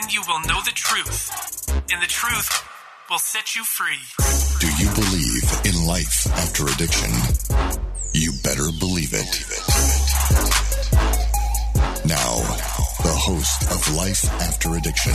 Then you will know the truth, and the truth will set you free. Do you believe in life after addiction? You better believe it. Now, the host of Life After Addiction.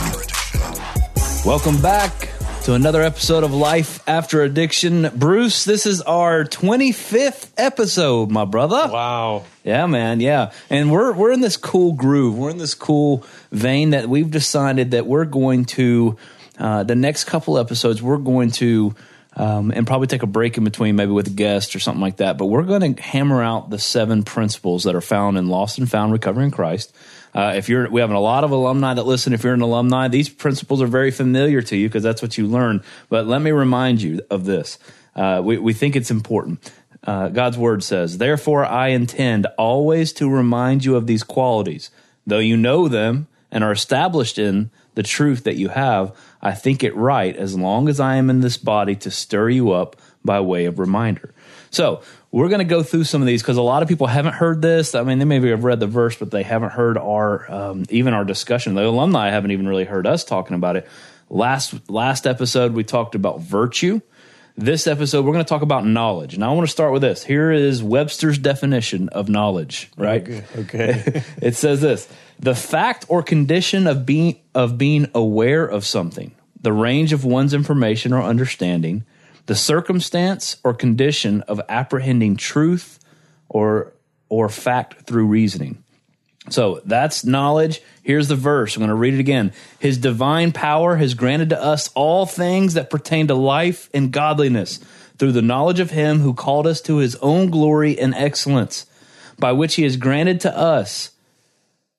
Welcome back to another episode of Life After Addiction. Bruce, this is our 25th episode, my brother. Wow. Yeah, man. Yeah. And we're we're in this cool groove. We're in this cool vein that we've decided that we're going to uh, the next couple episodes we're going to um, and probably take a break in between, maybe with a guest or something like that. But we're going to hammer out the seven principles that are found in Lost and Found Recovering in Christ. Uh, if you're, we have a lot of alumni that listen. If you're an alumni, these principles are very familiar to you because that's what you learn. But let me remind you of this. Uh, we, we think it's important. Uh, God's word says, Therefore, I intend always to remind you of these qualities, though you know them and are established in the truth that you have. I think it right, as long as I am in this body, to stir you up by way of reminder. So, we're going to go through some of these because a lot of people haven't heard this. I mean, they maybe have read the verse, but they haven't heard our um, even our discussion. The alumni haven't even really heard us talking about it. Last last episode we talked about virtue. This episode we're going to talk about knowledge. Now I want to start with this. Here is Webster's definition of knowledge. Right? Okay. okay. it says this: the fact or condition of being of being aware of something, the range of one's information or understanding the circumstance or condition of apprehending truth or or fact through reasoning. So that's knowledge. Here's the verse. I'm going to read it again. His divine power has granted to us all things that pertain to life and godliness through the knowledge of him who called us to his own glory and excellence, by which he has granted to us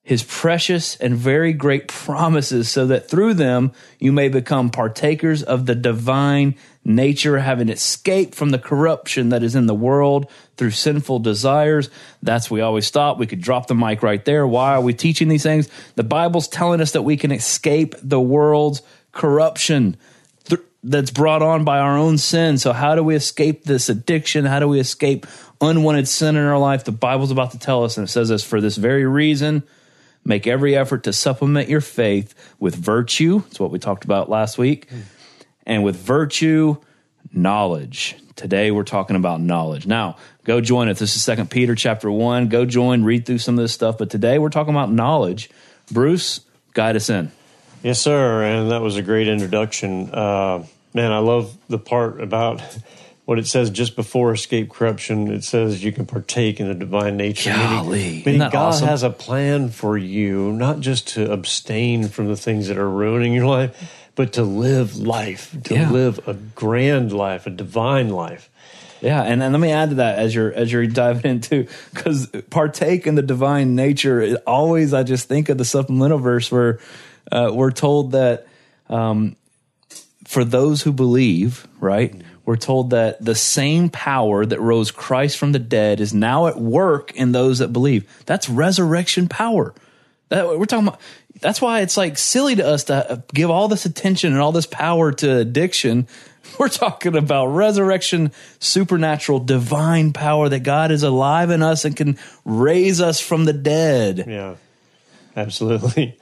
his precious and very great promises, so that through them you may become partakers of the divine nature, having escaped from the corruption that is in the world through sinful desires. That's we always stop. We could drop the mic right there. Why are we teaching these things? The Bible's telling us that we can escape the world's corruption th- that's brought on by our own sin. So, how do we escape this addiction? How do we escape unwanted sin in our life? The Bible's about to tell us, and it says this for this very reason. Make every effort to supplement your faith with virtue. It's what we talked about last week. Mm and with virtue, knowledge. Today we're talking about knowledge. Now, go join us. This is Second Peter chapter one. Go join, read through some of this stuff. But today we're talking about knowledge. Bruce, guide us in. Yes, sir. And that was a great introduction. Uh, man, I love the part about what it says just before escape corruption. It says you can partake in the divine nature. Golly, meaning God awesome? has a plan for you, not just to abstain from the things that are ruining your life but to live life, to yeah. live a grand life, a divine life. Yeah, and, and let me add to that as you're as you're diving into because partake in the divine nature. It always, I just think of the supplemental verse where uh, we're told that um, for those who believe, right, we're told that the same power that rose Christ from the dead is now at work in those that believe. That's resurrection power. That we're talking about that's why it's like silly to us to give all this attention and all this power to addiction. We're talking about resurrection, supernatural, divine power that God is alive in us and can raise us from the dead. Yeah, absolutely.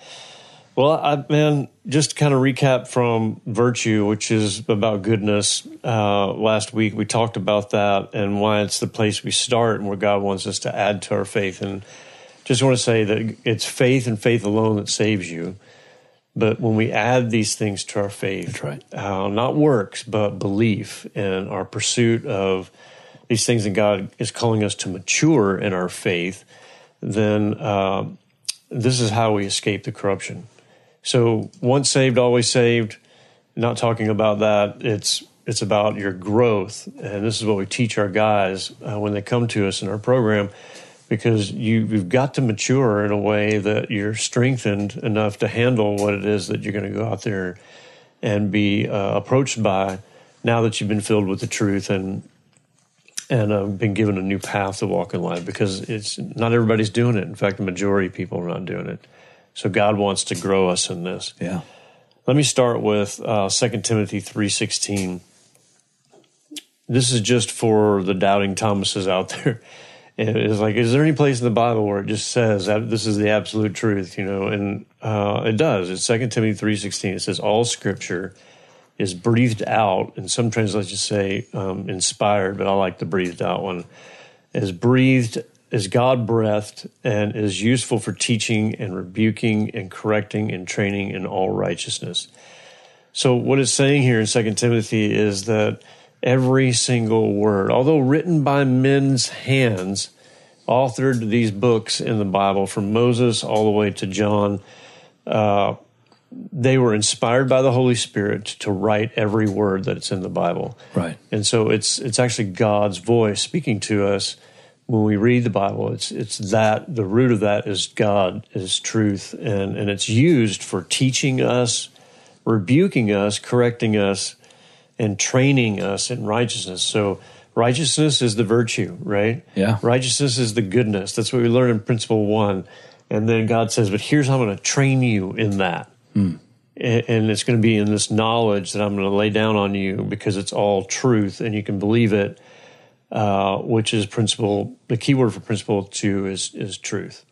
Well, I, man, just to kind of recap from virtue, which is about goodness. Uh, last week we talked about that and why it's the place we start and where God wants us to add to our faith and just want to say that it's faith and faith alone that saves you. But when we add these things to our faith, right. uh, not works, but belief and our pursuit of these things, and God is calling us to mature in our faith, then uh, this is how we escape the corruption. So, once saved, always saved. Not talking about that. It's it's about your growth, and this is what we teach our guys uh, when they come to us in our program because you, have got to mature in a way that you're strengthened enough to handle what it is that you're going to go out there and be uh, approached by now that you've been filled with the truth and and uh, been given a new path to walk in life because it's not everybody's doing it. In fact, the majority of people are not doing it. So God wants to grow us in this. Yeah. Let me start with uh, 2 Timothy 3.16. This is just for the doubting Thomases out there it's like, is there any place in the Bible where it just says that this is the absolute truth? You know, and uh, it does. It's Second Timothy three sixteen. It says all Scripture is breathed out, and some translations say um, inspired, but I like the breathed out one. Is breathed, is God breathed, and is useful for teaching and rebuking and correcting and training in all righteousness. So what it's saying here in Second Timothy is that every single word, although written by men's hands, authored these books in the Bible from Moses all the way to John. Uh, they were inspired by the Holy Spirit to write every word that's in the Bible. Right. And so it's it's actually God's voice speaking to us when we read the Bible. It's it's that the root of that is God is truth and and it's used for teaching us, rebuking us, correcting us and training us in righteousness. So righteousness is the virtue, right? Yeah. Righteousness is the goodness. That's what we learn in principle 1. And then God says, "But here's how I'm going to train you in that." And it's going to be in this knowledge that I'm going to lay down on you because it's all truth and you can believe it, uh, which is principle. The key word for principle two is is truth.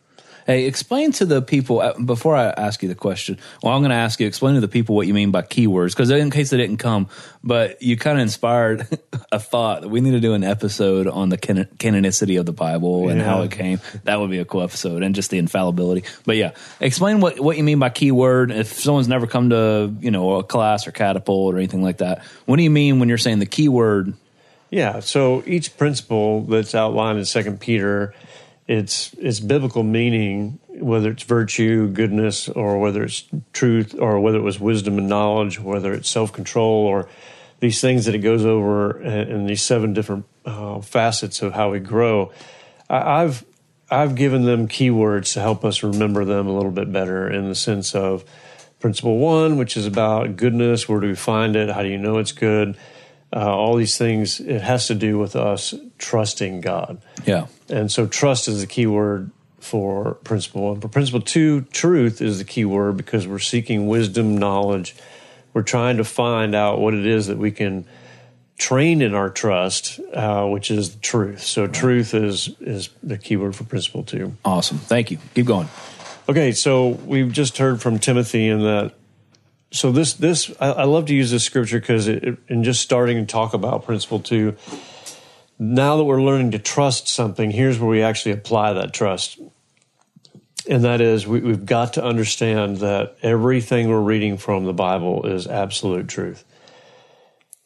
Hey, explain to the people uh, before I ask you the question. Well, I'm going to ask you explain to the people what you mean by keywords because in case they didn't come, but you kind of inspired a thought that we need to do an episode on the canon- canonicity of the Bible and how it came. That would be a cool episode and just the infallibility. But yeah, explain what what you mean by keyword. If someone's never come to you know a class or catapult or anything like that, what do you mean when you're saying the keyword? Yeah. So each principle that's outlined in Second Peter, it's it's biblical meaning, whether it's virtue, goodness, or whether it's truth, or whether it was wisdom and knowledge, whether it's self control, or these things that it goes over in, these seven different uh, facets of how we grow. I, I've I've given them keywords to help us remember them a little bit better in the sense of principle one, which is about goodness. Where do we find it? How do you know it's good? Uh, all these things, it has to do with us trusting God. Yeah, And so trust is the key word for principle one. For principle two, truth is the key word because we're seeking wisdom, knowledge. We're trying to find out what it is that we can train in our trust, uh, which is the truth. So truth is is the key word for principle two. awesome. Thank you. Keep going. Okay, so we've just heard from Timothy in that. So this this I, I love to use this scripture because in just starting to talk about principle two. Now that we're learning to trust something, here's where we actually apply that trust, and that is we, we've got to understand that everything we're reading from the Bible is absolute truth.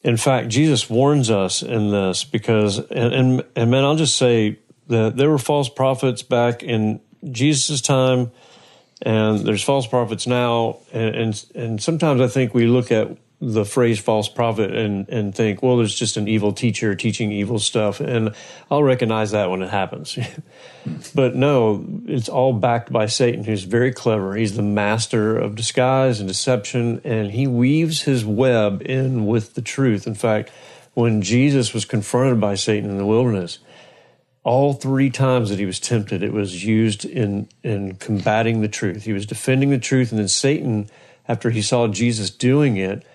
In fact, Jesus warns us in this because, and, and, and man, I'll just say that there were false prophets back in Jesus' time, and there's false prophets now. And, and, and sometimes I think we look at the phrase false prophet and, and think, well, there's just an evil teacher teaching evil stuff. And I'll recognize that when it happens. but no, it's all backed by Satan, who's very clever. He's the master of disguise and deception, and he weaves his web in with the truth. In fact, when Jesus was confronted by Satan in the wilderness, all three times that he was tempted, it was used in in combating the truth. He was defending the truth, and then Satan, after he saw Jesus doing it,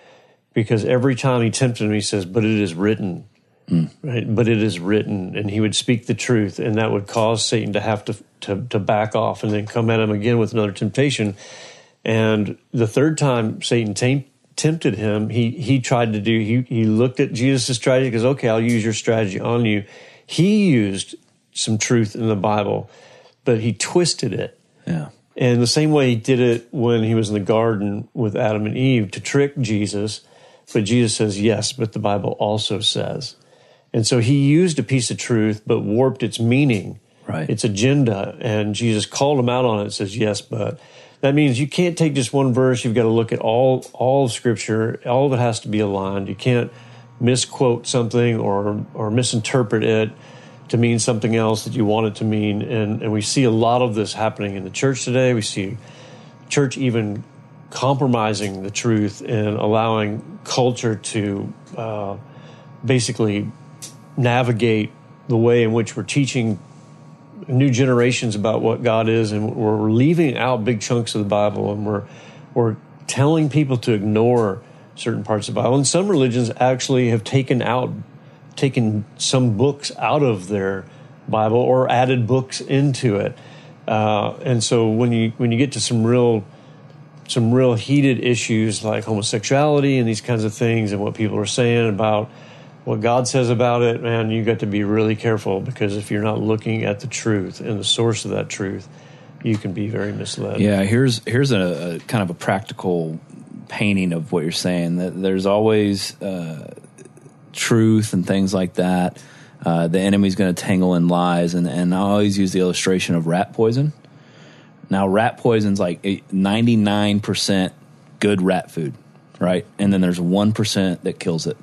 because every time he tempted him, he says, "But it is written." Hmm. Right, but it is written, and he would speak the truth, and that would cause Satan to have to, to to back off, and then come at him again with another temptation. And the third time Satan tem- tempted him, he he tried to do. He he looked at Jesus' strategy because okay, I'll use your strategy on you. He used some truth in the Bible, but he twisted it. Yeah, And the same way he did it when he was in the garden with Adam and Eve to trick Jesus. But Jesus says, yes, but the Bible also says. And so he used a piece of truth, but warped its meaning, Right. its agenda. And Jesus called him out on it and says, yes, but that means you can't take just one verse. You've got to look at all, all of Scripture. All of it has to be aligned. You can't misquote something or, or misinterpret it to mean something else that you want it to mean. And, and we see a lot of this happening in the church today. We see church even compromising the truth and allowing culture to uh, basically navigate the way in which we're teaching new generations about what God is, and we're leaving out big chunks of the Bible, and we're we're telling people to ignore certain parts of the Bible. And some religions actually have taken out taken some books out of their Bible or added books into it. Uh, and so when you when you get to some real some real heated issues like homosexuality and these kinds of things and what people are saying about what God says about it, man, you got to be really careful because if you're not looking at the truth and the source of that truth, you can be very misled. Yeah, here's here's a, a kind of a practical painting of what you're saying. That there's always uh, truth and things like that. Uh, the enemy's going to tangle in lies, and and I always use the illustration of rat poison. Now, rat poison's like ninety nine percent good rat food, right? And then there's one percent that kills it.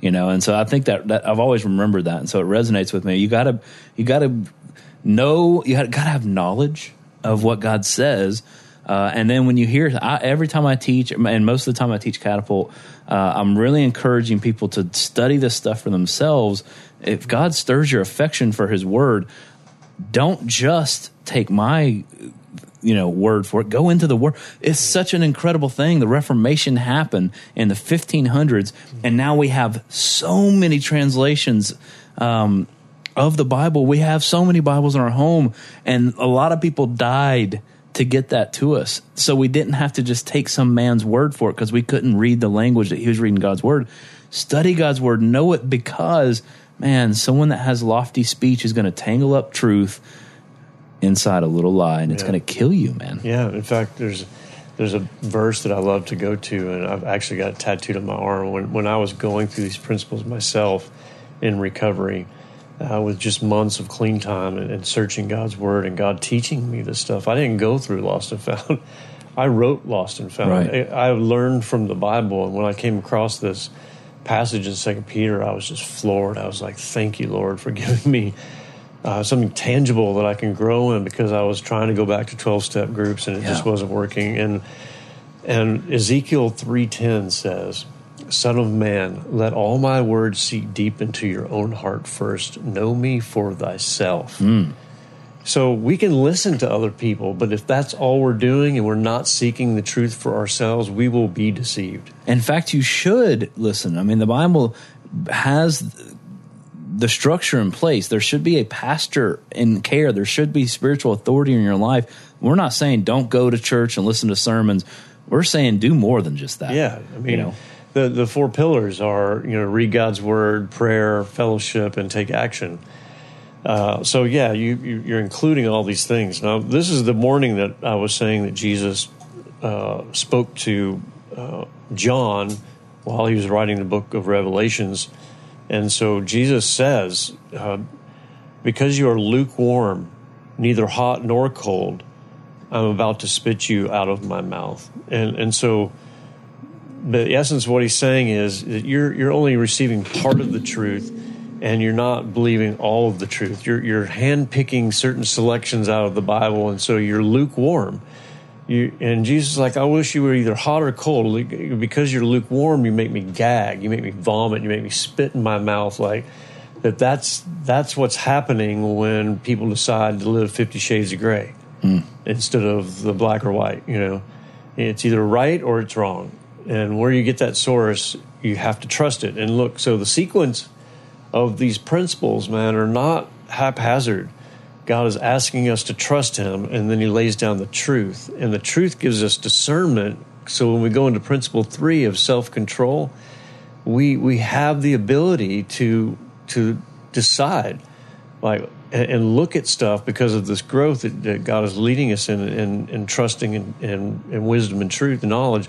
You know, and so I think that, that I've always remembered that, and so it resonates with me. You gotta you gotta know you gotta, gotta have knowledge of what God says. Uh, and then when you hear, I, every time I teach, and most of the time I teach catapult, uh, I'm really encouraging people to study this stuff for themselves. If God stirs your affection for His Word, don't just take my you know word for it. Go into the word it's such an incredible thing. The reformation happened in the 1500s and now we have so many translations um, of the bible. We have so many bibles in our home and a lot of people died to get that to us so we didn't have to just take some man's word for it because we couldn't read the language that he was reading god's word study god's word know it because man someone that has lofty speech is going to tangle up truth inside a little lie and it's Yeah. going to kill you man Yeah, in fact, there's there's a verse that I love to go to, and I've actually got tattooed on my arm. When when I was going through these principles myself in recovery, uh, with just months of clean time and, and searching God's Word and God teaching me this stuff, I didn't go through Lost and Found. I wrote Lost and Found. Right. I, I learned from the Bible, and when I came across this passage in Second Peter, I was just floored. I was like, "Thank you, Lord, for giving me." uh, something tangible that I can grow in because I was trying to go back to twelve step groups and it just wasn't working. And and Ezekiel three ten says, "Son of man, let all my words seep deep into your own heart first. Know me for thyself." Hmm. So we can listen to other people, but if that's all we're doing and we're not seeking the truth for ourselves, we will be deceived. In fact, you should listen. I mean, the Bible has the structure in place. There should be a pastor in care. There should be spiritual authority in your life. We're not saying don't go to church and listen to sermons. We're saying do more than just that. Yeah, I mean, you know, the the four pillars are you know read God's word, prayer, fellowship, and take action. Uh, so yeah, you, you you're including all these things. Now this is the morning that I was saying that Jesus uh, spoke to uh, John while he was writing the book of Revelations, and so Jesus says, uh, "Because you are lukewarm, neither hot nor cold, I'm about to spit you out of my mouth." And and so the essence of what he's saying is that you're you're only receiving part of the truth and you're not believing all of the truth. You're you're handpicking certain selections out of the Bible and so you're lukewarm. You and Jesus is like, I wish you were either hot or cold. Because you're lukewarm, you make me gag, you make me vomit, you make me spit in my mouth like that that's that's what's happening when people decide to live 50 shades of gray hmm. instead of the black or white, you know. It's either right or it's wrong. And where you get that source, you have to trust it. And look, so the sequence of these principles, man, are not haphazard. God is asking us to trust Him, and then He lays down the truth. And the truth gives us discernment. So when we go into principle three of self control, we we have the ability to to decide like and, and look at stuff because of this growth that, God is leading us in in, in trusting in, in, in wisdom and truth and knowledge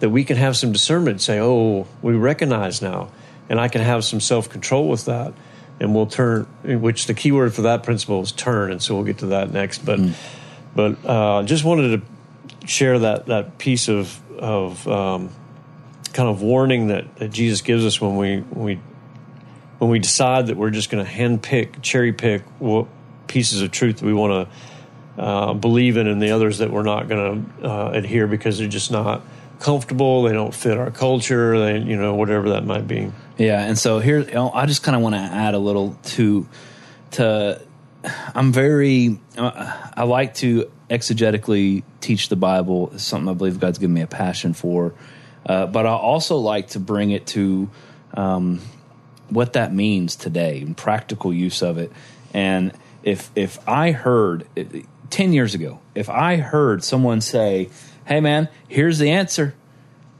that we can have some discernment and say oh we recognize now and I can have some self control with that and we'll turn which the key word for that principle is turn and so we'll get to that next. But but uh, just wanted to share that that piece of of um, kind of warning that, that Jesus gives us when we when we when we decide that we're just going to handpick, cherry pick what pieces of truth we want to uh, believe in, and the others that we're not going to uh, adhere because they're just not comfortable. They don't fit our culture. They, you know, whatever that might be. Yeah, and so here I just kind of want to add a little to to I'm very uh, I like to exegetically teach the Bible. It's something I believe God's given me a passion for, uh, but I also like to bring it to um, what that means today and practical use of it. And if if I heard ten years ago, if I heard someone say, "Hey, man, here's the answer,"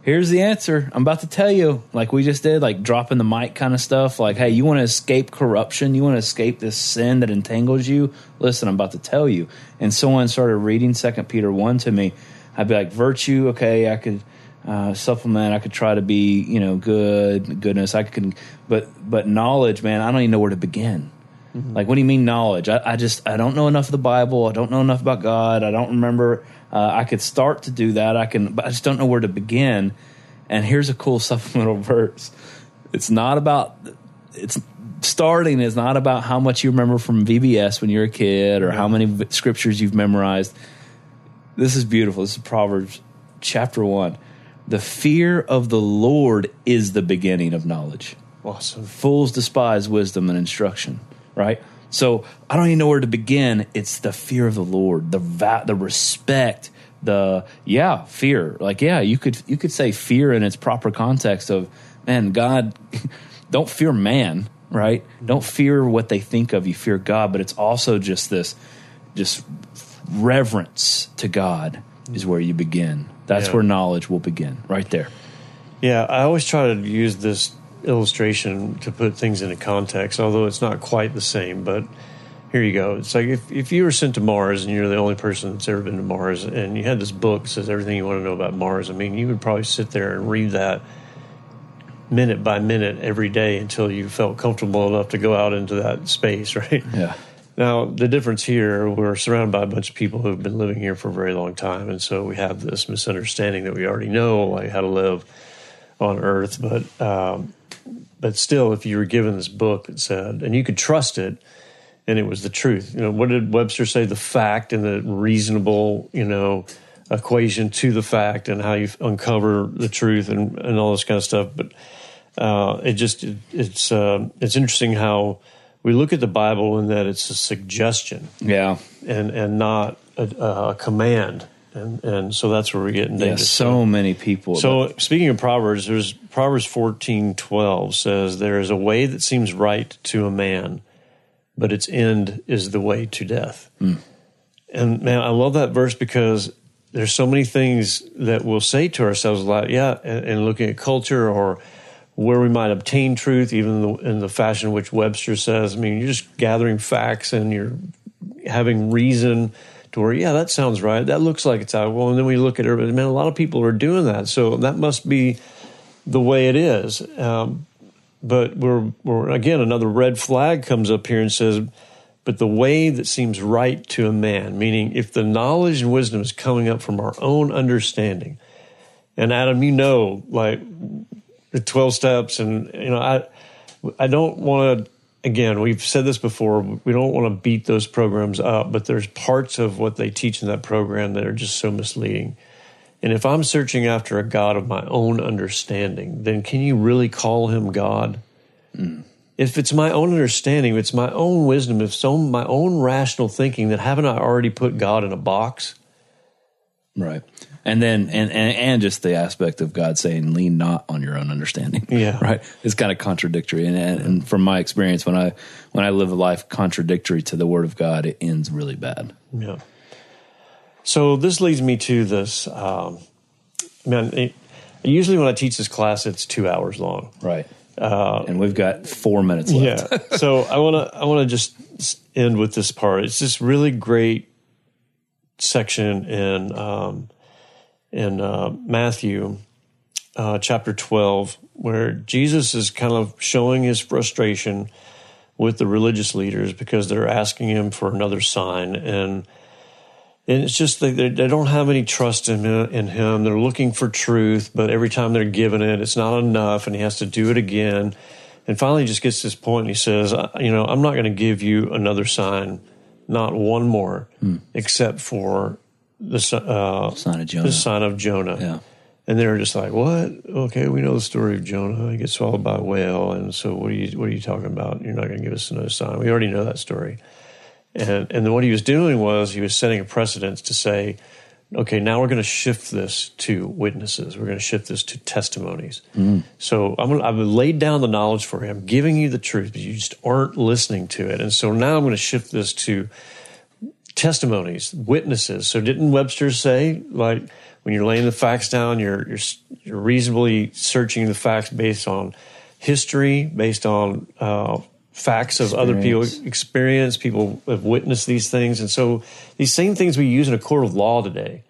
here's the answer. I'm about to tell you, like we just did, like dropping the mic kind of stuff. Like, hey, you want to escape corruption? You want to escape this sin that entangles you? Listen, I'm about to tell you. And someone started reading Second Peter one to me. I'd be like, virtue, okay, I could uh, supplement. I could try to be, you know, good, goodness. I could, but but knowledge, man, I don't even know where to begin. Like, what do you mean knowledge? I, I just I don't know enough of the Bible. I don't know enough about God. I don't remember. Uh, I could start to do that. I can, but I just don't know where to begin. And here's a cool supplemental verse. It's not about it's starting is not about how much you remember from VBS when you're a kid or how many v- scriptures you've memorized. This is beautiful. This is Proverbs chapter 1. The fear of the Lord is the beginning of knowledge. Awesome. Fools despise wisdom and instruction, right? So I don't even know where to begin. It's the fear of the Lord, the va- the respect, the yeah, fear. Like yeah, you could you could say fear in its proper context of man, God. don't fear man, right? Don't fear what they think of you. Fear God, but it's also just this, just reverence to God is where you begin. That's Yeah. where knowledge will begin, right there. Yeah, I always try to use this illustration to put things into context, although it's not quite the same. But here you go. It's like if, if you were sent to Mars and you're the only person that's ever been to Mars, and you had this book that says everything you want to know about Mars, I mean, you would probably sit there and read that minute by minute every day until you felt comfortable enough to go out into that space, right? Yeah. Now, the difference here, we're surrounded by a bunch of people who've been living here for a very long time. And so we have this misunderstanding that we already know like how to live on Earth. But, um, but still, if you were given this book, that said, and you could trust it, and it was the truth. You know, what did Webster say? The fact and the reasonable, you know, equation to the fact and how you uncover the truth and, and all this kind of stuff. But uh, it just it, it's uh, it's interesting how we look at the Bible and that it's a suggestion Yeah. and and not a, a command, and and so that's where we get in Yeah. So many people. So speaking of Proverbs, there's Proverbs fourteen twelve says there is a way that seems right to a man, but its end is the way to death. Hmm. And man, I love that verse because there's so many things that we'll say to ourselves like, yeah, and, and looking at culture or where we might obtain truth, even in the, in the fashion which Webster says. I mean, you're just gathering facts and you're having reason yeah, that sounds right. That looks like it's out. Well, and then we look at everybody, man, a lot of people are doing that. So that must be the way it is. Um, but we're, we're, again, another red flag comes up here and says, but the way that seems right to a man, meaning if the knowledge and wisdom is coming up from our own understanding. And Adam, you know, like the 12 steps and, you know, I, I don't want to, again, we've said this before, we don't want to beat those programs up, but there's parts of what they teach in that program that are just so misleading. And if I'm searching after a God of my own understanding, then can you really call him God? Hmm. If it's my own understanding, if it's my own wisdom, if it's own, my own rational thinking, then haven't I already put God in a box? Right. And then and, and and just the aspect of God saying lean not on your own understanding. Yeah. Right. It's kind of contradictory. And, and and from my experience when I when I live a life contradictory to the word of God, it ends really bad. Yeah. So this leads me to this. Um, man, it, usually when I teach this class, it's two hours long. Right. and we've got four minutes left. Yeah. so I want to I want to just end with this part. It's this really great section in um, in uh, Matthew uh, chapter twelve where Jesus is kind of showing his frustration with the religious leaders because they're asking him for another sign and. And it's just that they, they don't have any trust in, in him. They're looking for truth, but every time they're given it, it's not enough, and he has to do it again. And finally, he just gets to this point, and he says, "You know, I'm not going to give you another sign, not one more, except for the uh, Sign of Jonah. the sign of Jonah." Yeah. And they're just like, "What? Okay, we know the story of Jonah. He gets swallowed by a whale, and so what are you what are you talking about? You're not going to give us another sign. We already know that story." And and then what he was doing was he was setting a precedence to say, okay, now we're going to shift this to witnesses. We're going to shift this to testimonies. So I'm gonna, I've laid down the knowledge for you. I'm giving you the truth, but you just aren't listening to it. And so now I'm going to shift this to testimonies, witnesses. So didn't Webster say like when you're laying the facts down, you're you're you're reasonably searching the facts based on history, based on uh, facts of other Experience. people experience. People have witnessed these things, and so these same things we use in a court of law today.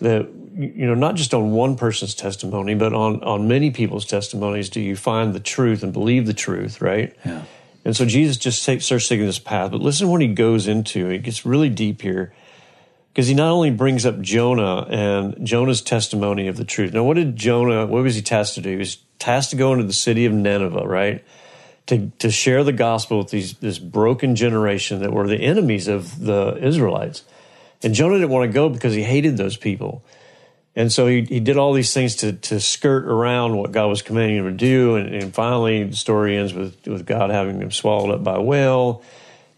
That you know, not just on one person's testimony, but on on many people's testimonies, do you find the truth and believe the truth, right? Yeah. And so Jesus just takes, starts taking this path. But listen what he goes into. It gets really deep here because he not only brings up Jonah and Jonah's testimony of the truth. Now, what did Jonah, what was he tasked to do? He was tasked to go into the city of Nineveh, right? To, to share the gospel with these, this broken generation that were the enemies of the Israelites. And Jonah didn't want to go because he hated those people. And so he, he did all these things to, to skirt around what God was commanding him to do. And, and finally, the story ends with, with God having him swallowed up by a whale.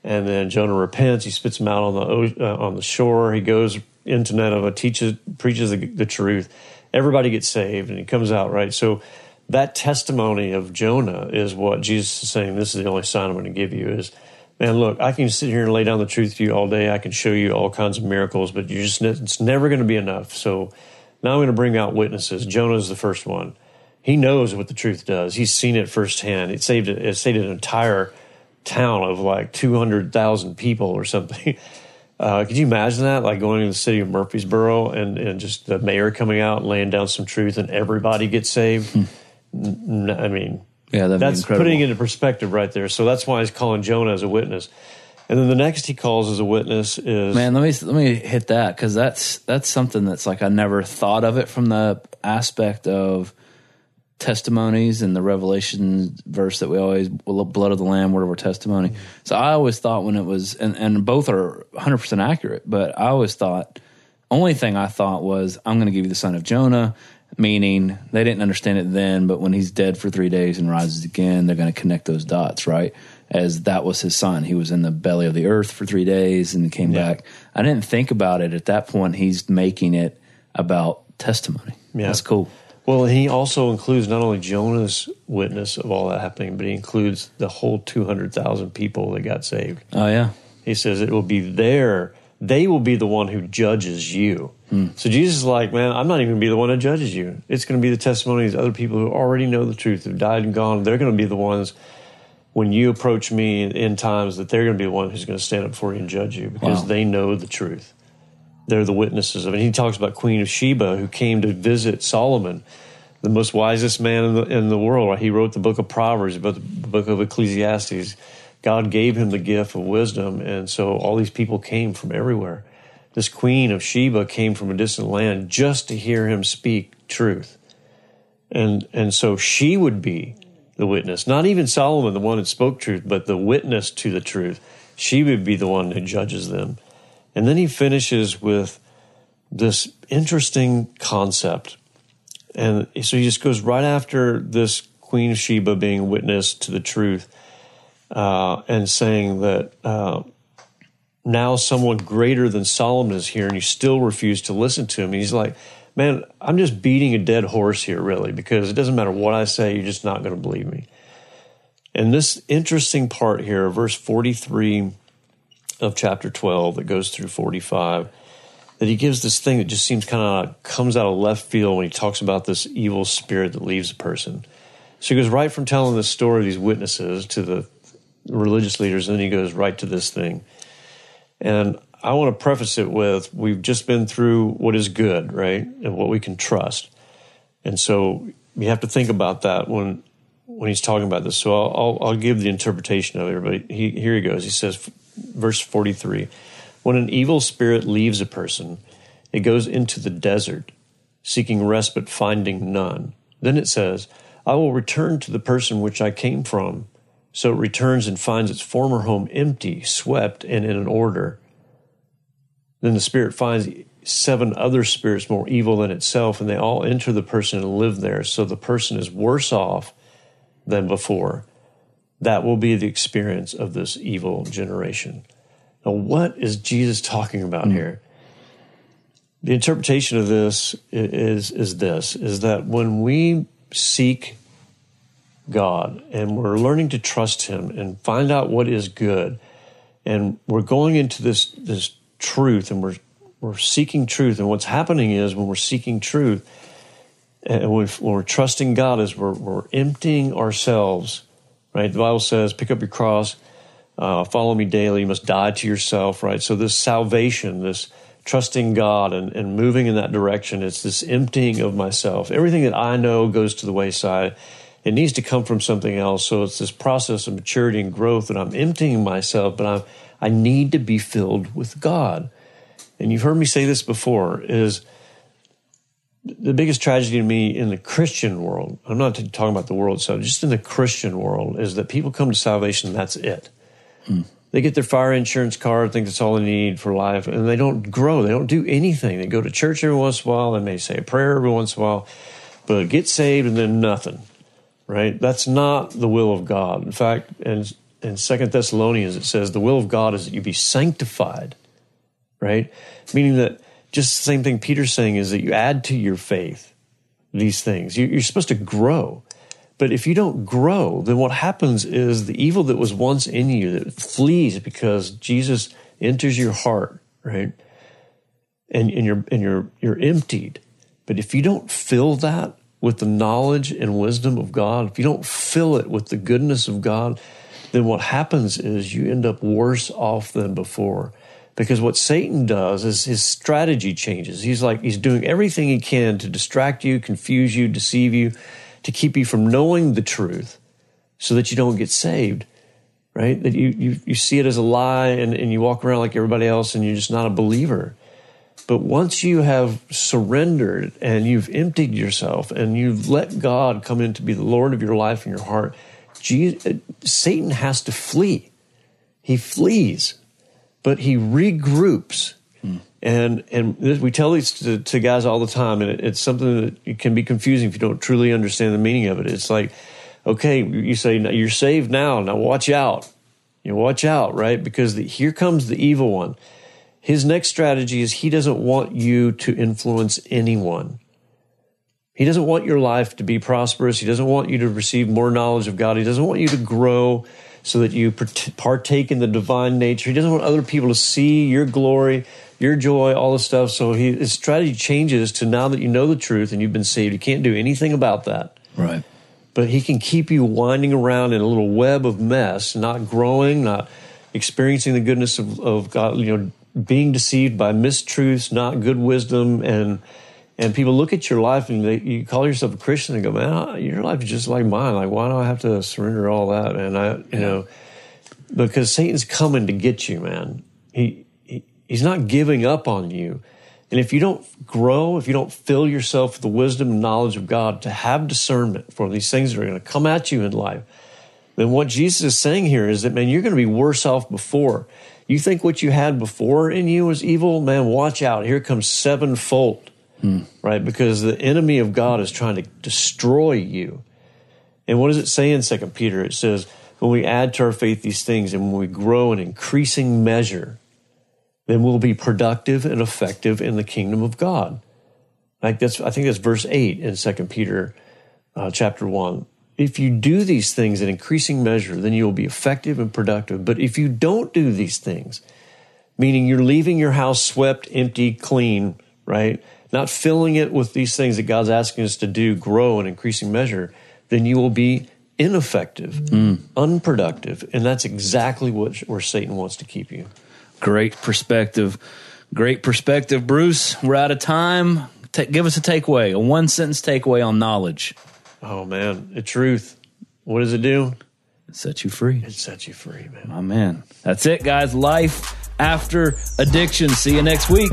And then Jonah repents. He spits him out on the uh, on the shore. He goes into Nineveh, teaches, preaches the, the truth. Everybody gets saved, and he comes out right. So that testimony of Jonah is what Jesus is saying. This is the only sign I'm going to give you is, man, look, I can sit here and lay down the truth to you all day. I can show you all kinds of miracles, but you just it's never going to be enough. So now I'm going to bring out witnesses. Jonah's the first one. He knows what the truth does. He's seen it firsthand. It saved it saved an entire town of like 200,000 people or something. Uh, could you imagine that? Like going to the city of Murfreesboro and, and just the mayor coming out and laying down some truth and everybody gets saved? N- I mean, Yeah, that's putting it into perspective right there. So that's why he's calling Jonah as a witness. And then the next he calls as a witness is Man, let me let me hit that because that's that's something that's like I never thought of it from the aspect of testimonies and the Revelation verse that we always blood of the lamb, word of our testimony. So I always thought when it was and, and both are 100 percent accurate, but I always thought only thing I thought was I'm going to give you the son of Jonah, meaning they didn't understand it then, but when he's dead for three days and rises again, they're going to connect those dots, right? As that was his son. He was in the belly of the earth for three days and came Yeah. back. I didn't think about it at that point. He's making it about testimony. Yeah. That's cool. Well, he also includes not only Jonah's witness of all that happening, but he includes the whole 200,000 people that got saved. Oh yeah. He says it will be there. They will be the one who judges you. Hmm. So Jesus is like, man, I'm not even going to be the one that judges you. It's going to be the testimony of these other people who already know the truth, who've died and gone. They're going to be the ones when you approach me in, times that they're going to be the one who's going to stand up for you and judge you because Wow. they know the truth. They're the witnesses of it. He talks about Queen of Sheba who came to visit Solomon, the most wisest man in the, in the world. He wrote the book of Proverbs, but the book of Ecclesiastes. God gave him the gift of wisdom, and so all these people came from everywhere. This Queen of Sheba came from a distant land just to hear him speak truth. And and so she would be the witness. Not even Solomon, the one that spoke truth, but the witness to the truth. She would be the one who judges them. And then he finishes with this interesting concept. And so he just goes right after this Queen of Sheba being witness to the truth uh, and saying that uh, now someone greater than Solomon is here and you still refuse to listen to him. And he's like, man, I'm just beating a dead horse here, really, because it doesn't matter what I say, you're just not going to believe me. And this interesting part here, verse 43 of chapter 12 that goes through 45, that he gives this thing that just seems kind of comes out of left field when he talks about this evil spirit that leaves a person. So he goes right from telling this story of these witnesses to the religious leaders, and then he goes right to this thing. And I want to preface it with we've just been through what is good, right? And what we can trust. And so you have to think about that when when he's talking about this. So I'll, I'll, I'll give the interpretation of it. But he, here he goes. He says, verse 43 When an evil spirit leaves a person, it goes into the desert, seeking respite, finding none. Then it says, I will return to the person which I came from. So it returns and finds its former home empty, swept, and in an order. Then the spirit finds seven other spirits more evil than itself, and they all enter the person and live there. So the person is worse off than before. That will be the experience of this evil generation. Now, what is Jesus talking about hmm. here? the interpretation of this is is this is that when we seek God and we're learning to trust him and find out what is good and we're going into this this truth and we're we're seeking truth and what's happening is when we're seeking truth and when we're trusting God is we're, we're emptying ourselves right the Bible says pick up your cross uh, follow me daily you must die to yourself right so this salvation this trusting God and, and moving in that direction. It's this emptying of myself. Everything that I know goes to the wayside. It needs to come from something else. So it's this process of maturity and growth that I'm emptying myself, but I'm, I need to be filled with God. And you've heard me say this before is the biggest tragedy to me in the Christian world, I'm not talking about the world itself, just in the Christian world, is that people come to salvation, that's it. Hmm they get their fire insurance card, think that's all they need for life, and they don't grow. They don't do anything. They go to church every once in a while. They may say a prayer every once in a while, but get saved and then nothing. Right? That's not the will of God. In fact, in in Second Thessalonians it says the will of God is that you be sanctified. Right? Meaning that just the same thing Peter's saying is that you add to your faith these things. You're supposed to grow. But if you don't grow, then what happens is the evil that was once in you that flees because Jesus enters your heart, right? And, and you're and you're you're emptied. But if you don't fill that with the knowledge and wisdom of God, if you don't fill it with the goodness of God, then what happens is you end up worse off than before. Because what Satan does is his strategy changes. He's like, he's doing everything he can to distract you, confuse you, deceive you to keep you from knowing the truth so that you don't get saved, right? That you, you, you see it as a lie and, and you walk around like everybody else and you're just not a believer. But once you have surrendered and you've emptied yourself and you've let God come in to be the Lord of your life and your heart, Jesus, uh, Satan has to flee. He flees, but he regroups hmm. and and we tell these to, to guys all the time, and it, it's something that can be confusing if you don't truly understand the meaning of it. It's like, okay, you say you're saved now. Now watch out. You know, watch out, right? Because the, here comes the evil one. His next strategy is he doesn't want you to influence anyone. He doesn't want your life to be prosperous. He doesn't want you to receive more knowledge of God. He doesn't want you to grow so that you partake in the divine nature. He doesn't want other people to see your glory your joy, all this stuff. So he, his strategy changes to now that you know the truth and you've been saved, you can't do anything about that. Right. But he can keep you winding around in a little web of mess, not growing, not experiencing the goodness of, of God, you know, being deceived by mistruths, not good wisdom, and and people look at your life and they, you call yourself a Christian and go, man, your life is just like mine. Like, why do I have to surrender all that? And I, you know, because Satan's coming to get you, man. He He's not giving up on you. And if you don't grow, if you don't fill yourself with the wisdom and knowledge of God to have discernment for these things that are going to come at you in life, then what Jesus is saying here is that, man, you're going to be worse off before. You think what you had before in you was evil? Man, watch out. Here comes sevenfold, hmm. right? Because the enemy of God is trying to destroy you. And what does it say in Second Peter? It says, when we add to our faith these things and when we grow in increasing measure, then we'll be productive and effective in the kingdom of God. Like that's, I think that's verse eight in Second Peter, uh, chapter one. If you do these things in increasing measure, then you will be effective and productive. But if you don't do these things, meaning you're leaving your house swept, empty, clean, right? Not filling it with these things that God's asking us to do, grow in increasing measure, then you will be ineffective, mm. unproductive. And that's exactly what, where Satan wants to keep you. Great perspective. Great perspective, Bruce. We're out of time. give us a takeaway, a one sentence takeaway on knowledge. Oh, man. The truth. What does it do? It sets you free. It sets you free, man. My man. That's it, guys. Life after addiction. See you next week.